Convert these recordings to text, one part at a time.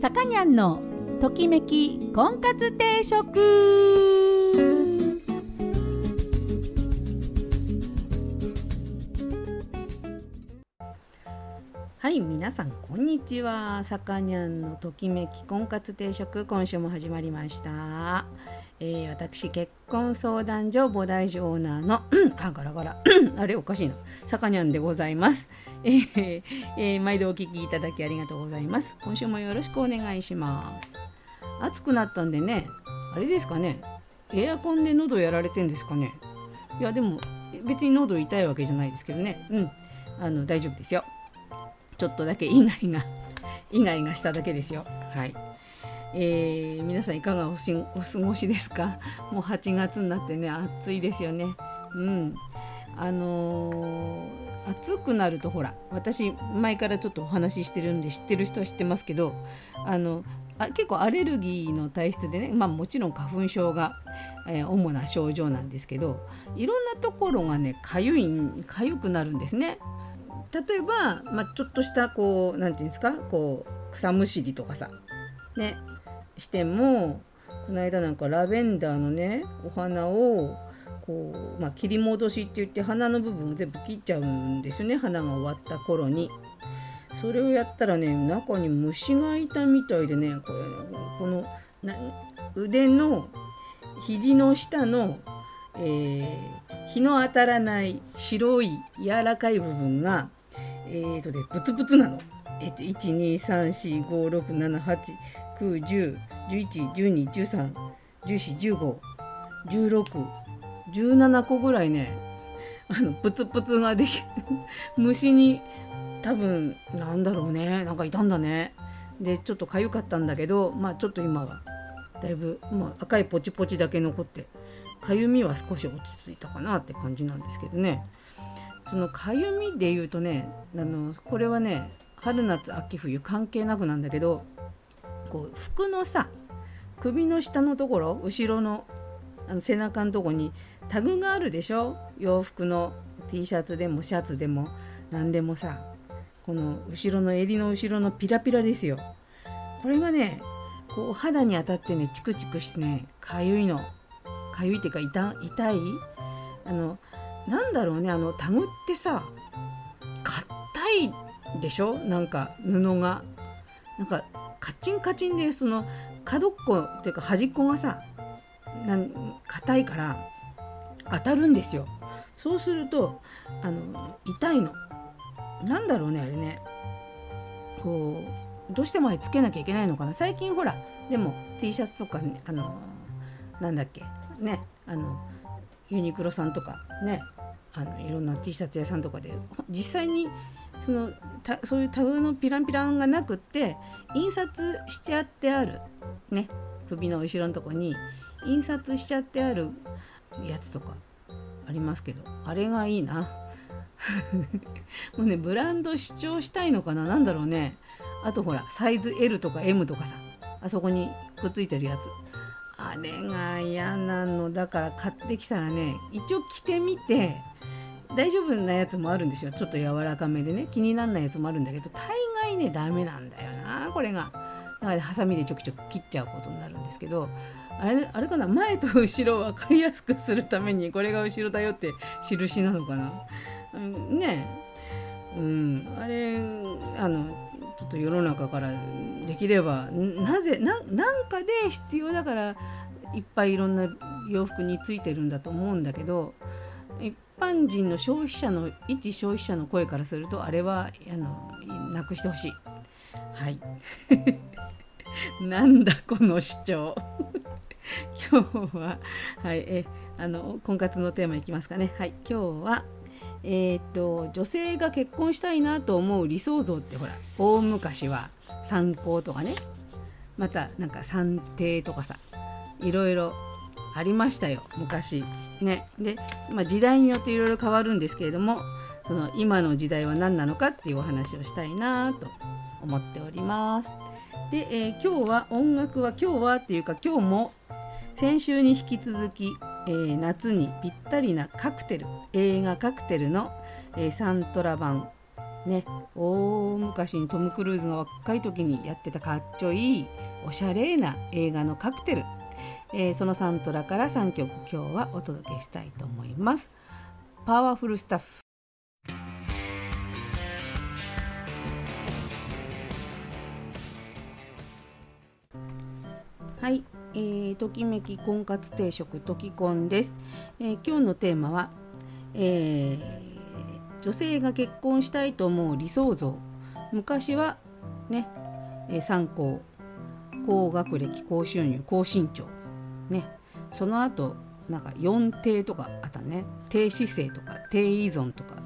さかにゃんのときめき婚活定食。はい皆さんこんにちは。さかにゃんのときめき婚活定食今週も始まりました。えー、私結婚相談所菩提寺オーナーの。あガラガラ。あれおかしいな。さかにゃんでございます、えーえー、毎度お聞きいただきありがとうございます。今週もよろしくお願いします。暑くなったんでね。あれですかね。エアコンで喉やられてんですかね。いやでも別に喉痛いわけじゃないですけどね。うん。あの大丈夫ですよ。ちょっとだけイガイガイガイガしただけですよ。はい。えー、皆さんいかがおしお過ごしですか？もう8月になってね暑いですよね。うん。あのー、暑くなるとほら私前からちょっとお話ししてるんで知ってる人は知ってますけどあのあ結構アレルギーの体質でね、まあ、もちろん花粉症が、えー、主な症状なんですけどいろんなところがねかゆいかゆくなるんですね。例えば、まあ、ちょっとしたこう何て言うんですか？こう草むしりとかさ。ね。してもこの間なんかラベンダーのねお花をこう、まあ、切り戻しって言って花の部分を全部切っちゃうんですよね花が終わった頃に。それをやったらね中に虫がいたみたいでねこれこの腕の肘の下の、えー、日の当たらない白い柔らかい部分がえーとでブツブツなの。えっと、9、10、11、12、13、14、15、16、17個ぐらいねあのプツプツができ 虫に多分なんだろうねなんかいたんだね。でちょっと痒かったんだけどまあちょっと今はだいぶ、まあ、赤いポチポチだけ残ってかゆみは少し落ち着いたかなって感じなんですけどね。そのかゆみで言うとねあのこれはね春夏秋冬関係なくなんだけどこう服のさ首の下のところ後ろのあの背中のとこにタグがあるでしょ？洋服の T シャツでもシャツでも何でもさこの後ろの襟の後ろのピラピラですよ。これがねこう肌に当たってねチクチクしてねかゆいの。かゆいっていうか痛痛い？あのなんだろうねあのタグってさ硬いでしょ？なんか布が。なんかカチンカチンでその角っこっていうか端っこがさ硬いから当たるんですよ。そうするとあの痛いの。なんだろうねあれね。こうどうしてもつけなきゃいけないのかな。最近ほらでも T シャツとか、ね、あのなんだっけ。ねあのユニクロさんとかねあのいろんな T シャツ屋さんとかで実際にそのたそういうタグのピランピランがなくって印刷しちゃってある。ね。首の後ろのとこに印刷しちゃってあるやつとかありますけど。あれがいいな。もうねブランド主張したいのかな。何だろうね。あとほらサイズ L とか M とかさ。あそこにくっついてるやつ。あれが嫌なの。だから買ってきたらね一応着てみて大丈夫なやつもあるんですよ。ちょっと柔らかめでね。気にならないやつもあるんだけど大概ねダメなんだよなこれが。だからハサミでちょくちょく切っちゃうことになるんですけどあれあれかな？前と後ろを分かりやすくするためにこれが後ろだよって印なのかな、うん、ねうんあれあのちょっと世の中からできればなぜななんかで必要だからいっぱいいろんな洋服についてるんだと思うんだけど般人の消費者の一消費者の声からするとあれはあのなくしてほしい。はい なんだこの主張 今日は、はい、えあの婚活のテーマいきますかね。はい、今日はえー、っと女性が結婚したいなと思う理想像ってほら大昔は参考とかねまたなんか算定とかさいろいろありましたよ昔。ね。で、まあ、時代によっていろいろ変わるんですけれどもその今の時代は何なのかっていうお話をしたいなと思っております。で、えー、今日は音楽は今日はっていうか今日も先週に引き続き、えー、夏にぴったりなカクテル映画カクテルの、えー、サントラ版。ね。大昔にトム・クルーズが若い時にやってたかっちょいいおしゃれな映画のカクテル、えー、そのサントラから3曲今日はお届けしたいと思います。パワフルスタッフ。はい、えー、ときめき婚活定食ときこんです、えー、今日のテーマは、えー女性が結婚したいと思う理想像。昔はね、え参考高学歴高収入高身長。ね。その後なんか4低とかあったね。低姿勢とか低依存とか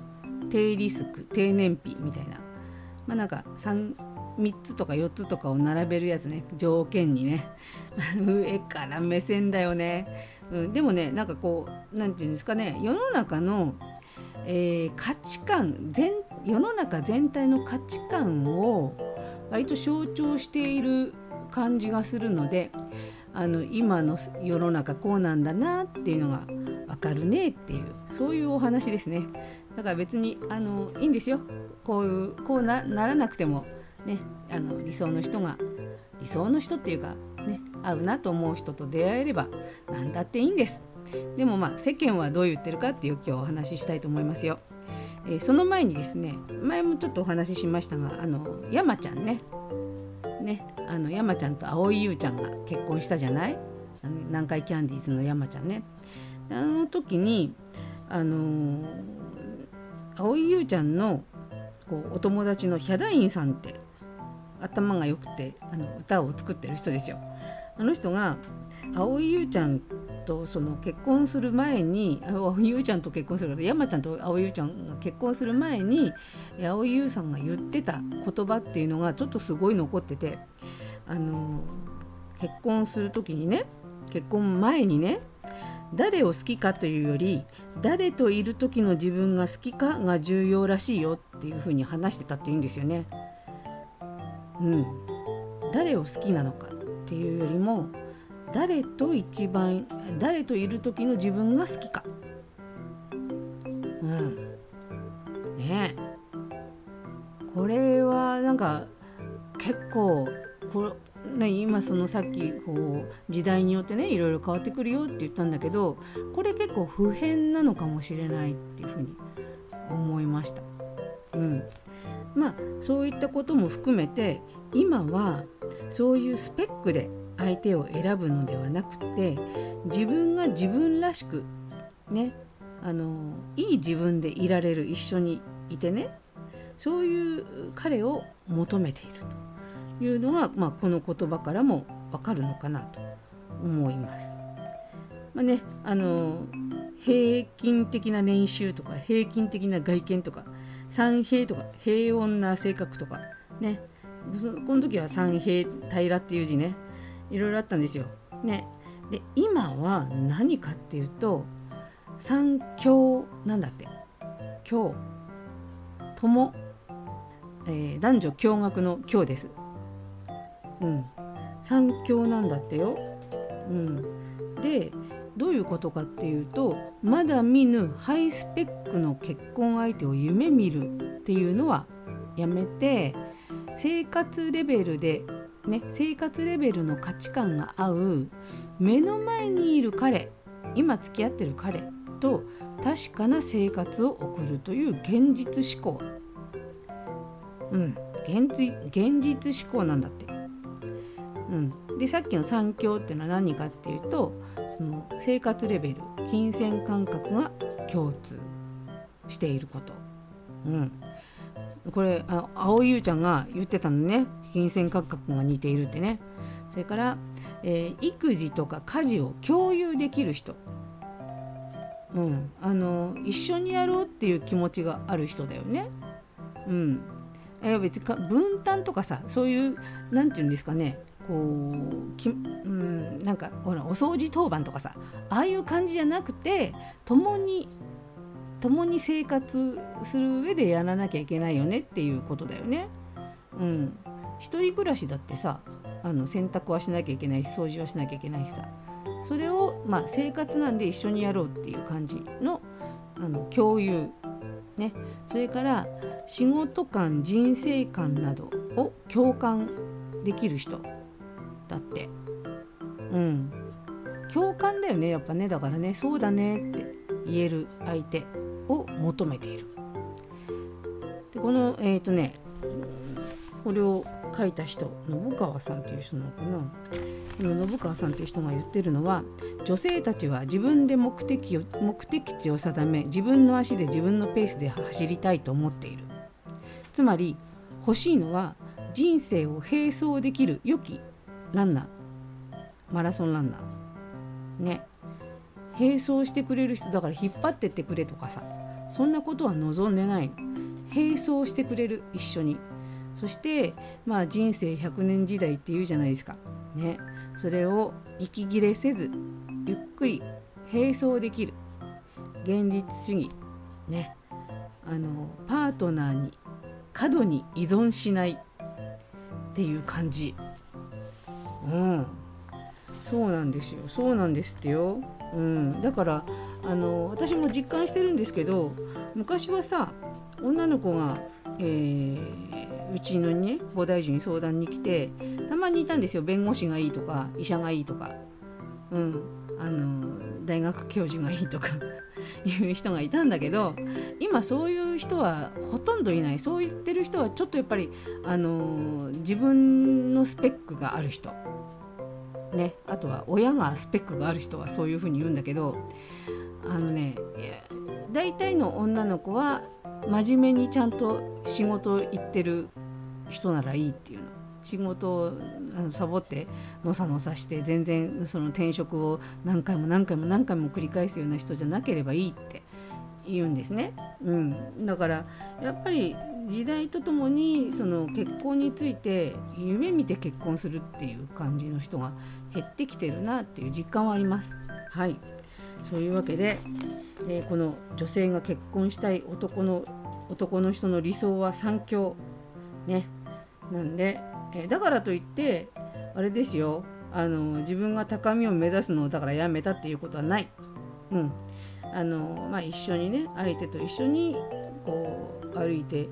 低リスク低燃費みたいな。まあなんか 3, 3つとか4つとかを並べるやつね。条件にね。上から目線だよね、うん、でもねなんかこう何て言うんですかね。世の中のえー、価値観全世の中全体の価値観を割と象徴している感じがするのであの今の世の中こうなんだなっていうのが分かるねっていうそういうお話ですねだから別にあのいいんですよこういうこうならなくてもねあの理想の人が理想の人っていうかね合うなと思う人と出会えれば何だっていいんです。でもまあ世間はどう言ってるかっていう今日お話ししたいと思いますよ。えー、その前にですね前もちょっとお話ししましたがあの山ちゃんねねあの山ちゃんと蒼井優ちゃんが結婚したじゃない？南海キャンディーズの山ちゃんね。あの時にあの、蒼井優ちゃんのこうお友達のヒャダインさんって頭が良くてあの歌を作ってる人ですよ。あの人が蒼井優ちゃんとその結婚する前に蒼井優ちゃんと結婚する山ちゃんと蒼井優ちゃんが結婚する前に蒼井優さんが言ってた言葉っていうのがちょっとすごい残っててあの結婚する時にね結婚前にね誰を好きかというより誰といる時の自分が好きかが重要らしいよっていうふうに話してたっていうんですよね。うん、誰を好きなのかっていうよりも誰と一番誰といる時の自分が好きか。うん。ね。これはなんか結構これ、ね、今そのさっきこう時代によってねいろいろ変わってくるよって言ったんだけどこれ結構普遍なのかもしれないっていうふうに思いました。うん、まあそういったことも含めて今はそういうスペックで相手を選ぶのではなくて自分が自分らしくねあのいい自分でいられる一緒にいてねそういう彼を求めているというのが、まあ、この言葉からもわかるのかなと思います。まあね、あの平均的な年収とか平均的な外見とか三平とか平穏な性格とかねこの時は三平平っていう字ねいろいろあったんですよ。ね、で今は何かっていうと三強なんだって強とも、えー、男女共学の強です。うん、三強なんだってよ。うん、でどういうことかっていうとまだ見ぬハイスペックの結婚相手を夢見るっていうのはやめて生活レベルでね、生活レベルの価値観が合う目の前にいる彼今付き合ってる彼と確かな生活を送るという現実思考うん現実思考なんだって。うん、でさっきの三強っていうのは何かっていうとその生活レベル金銭感覚が共通していること。うん、これあ青井優ちゃんが言ってたのね。金銭感覚が似ているってね。それから、えー、育児とか家事を共有できる人、うん、あの一緒にやろうっていう気持ちがある人だよね。うん、え別にか分担とかさそういう何て言うんですかね。こうき、うん、なんかほらお掃除当番とかさああいう感じじゃなくて共に共に生活する上でやらなきゃいけないよねっていうことだよね。うん、一人暮らしだってさあの洗濯はしなきゃいけないし掃除はしなきゃいけないしさ。それを、まあ、生活なんで一緒にやろうっていう感じのあの共有ね、それから仕事観人生観などを共感できる人だって。うん。共感だよねやっぱね。だからねそうだねって言える相手。を求めている。でこのえっ、ー、とねこれを書いた人信川さんっていう人なのかな。この信川さんっていう人が言ってるのは女性たちは自分で目的を目的地を定め自分の足で自分のペースで走りたいと思っている。つまり欲しいのは人生を並走できる良きランナー。マラソンランナー。ね。並走してくれる人だから引っ張ってってくれとかさそんなことは望んでない。並走してくれる一緒に。そしてまあ人生100年時代っていうじゃないですか。ね。それを息切れせずゆっくり並走できる。現実主義。ね。あのパートナーに過度に依存しない。っていう感じ。うん。そうなんですよ。そうなんですってよ、うん、だからあの私も実感してるんですけど昔はさ女の子が、えー、うちのね菩提樹に相談に来てたまにいたんですよ。弁護士がいいとか医者がいいとか、うん、あの大学教授がいいとか いう人がいたんだけど今そういう人はほとんどいない。そう言ってる人はちょっとやっぱりあの自分のスペックがある人。ねあとは親がスペックがある人はそういうふうに言うんだけどあのね大体の女の子は真面目にちゃんと仕事行ってる人ならいいっていうの。仕事をサボってのさのさして全然その転職を何回も何回も何回も繰り返すような人じゃなければいいって言うんですね。うん、だからやっぱり時代とともにその結婚について夢見て結婚するっていう感じの人が減ってきてるなっていう実感はあります。はい。そういうわけで、えー、この女性が結婚したい男の男の人の理想は三強。ね。なんでえだからといってあれですよ。あの自分が高みを目指すのをだからやめたっていうことはない。うん。あのまあ、一緒にね相手と一緒にこう歩いて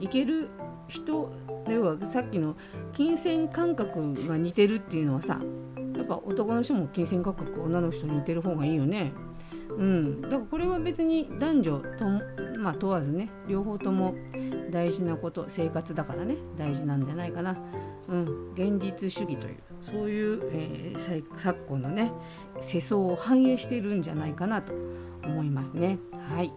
いける人要はさっきの金銭感覚が似てるっていうのはさやっぱ男の人も金銭感覚女の人に似てる方がいいよね。うん、だからこれは別に男女と、まあ、問わずね両方とも大事なこと生活だからね大事なんじゃないかな、うん、現実主義というそういう、えー、昨今のね世相を反映してるんじゃないかなと思いますね。はい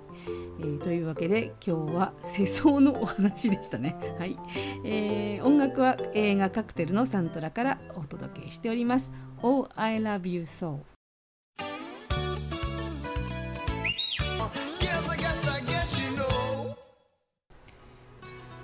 えー、というわけで今日は世相のお話でしたね。はい、えー、音楽は映画カクテルのサントラからお届けしております。Oh, I love you so.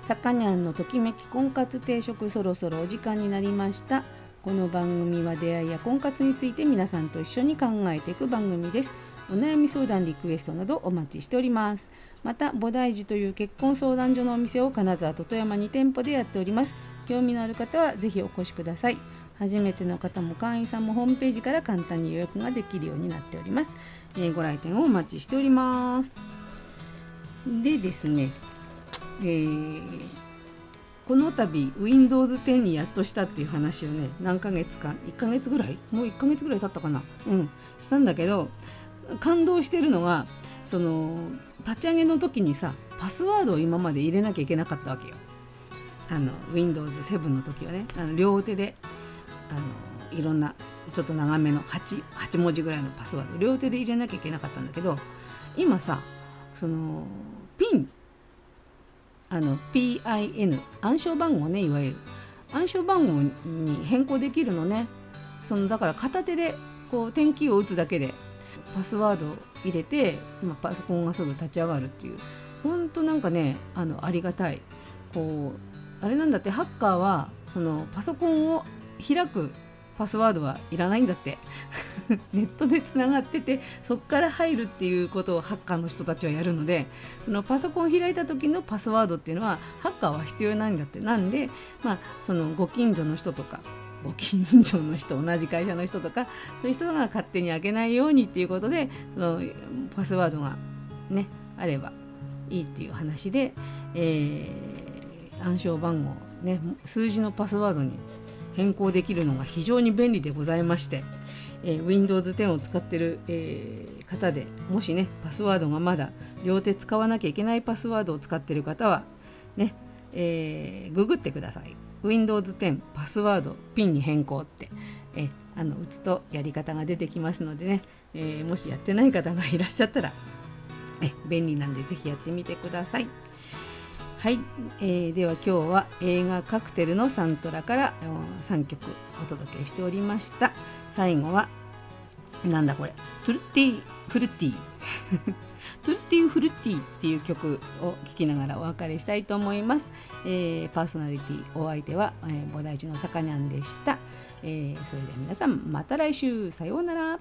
さかにゃんのときめき婚活定食そろそろお時間になりましたこの番組は出会いや婚活について皆さんと一緒に考えていく番組ですお悩み相談リクエストなどお待ちしております。また菩提寺という結婚相談所のお店を金沢と富山2店舗でやっております。興味のある方はぜひお越しください。初めての方も会員さんもホームページから簡単に予約ができるようになっております、えー、ご来店をお待ちしております。でですねえー、この度 Windows 10にやっとしたっていう話をね何ヶ月か1ヶ月ぐらい？もう1ヶ月ぐらい経ったかな？うん。したんだけど感動してるのはその立ち上げの時にさパスワードを今まで入れなきゃいけなかったわけよ。あの Windows7 の時はねあの両手であのいろんなちょっと長めの 8, 8文字ぐらいのパスワード両手で入れなきゃいけなかったんだけど今さそのピンあの PIN 暗証番号ねいわゆる。暗証番号に変更できるのね。そのだから片手でこう点キーを打つだけでパスワードを入れて今パソコンがすぐ立ち上がるっていう。ほんとなんかねあのありがたい。こうあれなんだってハッカーはそのパソコンを開くパスワードはいらないんだって。ネットでつながっててそこから入るっていうことをハッカーの人たちはやるのでそのパソコンを開いた時のパスワードっていうのはハッカーは必要ないんだって。なんで、まあ、そのご近所の人とかご近所の人同じ会社の人とかそういう人が勝手に開けないようにっていうことでそのパスワードがねあればいいっていう話で、えー、暗証番号ね数字のパスワードに変更できるのが非常に便利でございまして、えー、Windows 10を使ってる、えー、方でもしねパスワードがまだ両手使わなきゃいけないパスワードを使ってる方はね、えー、ググってください。Windows 10パスワード PIN に変更って、えあの打つとやり方が出てきますのでね、えー、もしやってない方がいらっしゃったらえ便利なんでぜひやってみてください。はい、えー、では今日は映画「カクテル」のサントラから3曲お届けしておりました最後はなんだこれ Tutti Frutti Tutti Frutti っていう曲を聴きながらお別れしたいと思います、えー、パーソナリティお相手は、えー、菩提寺のさかにゃんでした、えー、それでは皆さんまた来週。さようなら。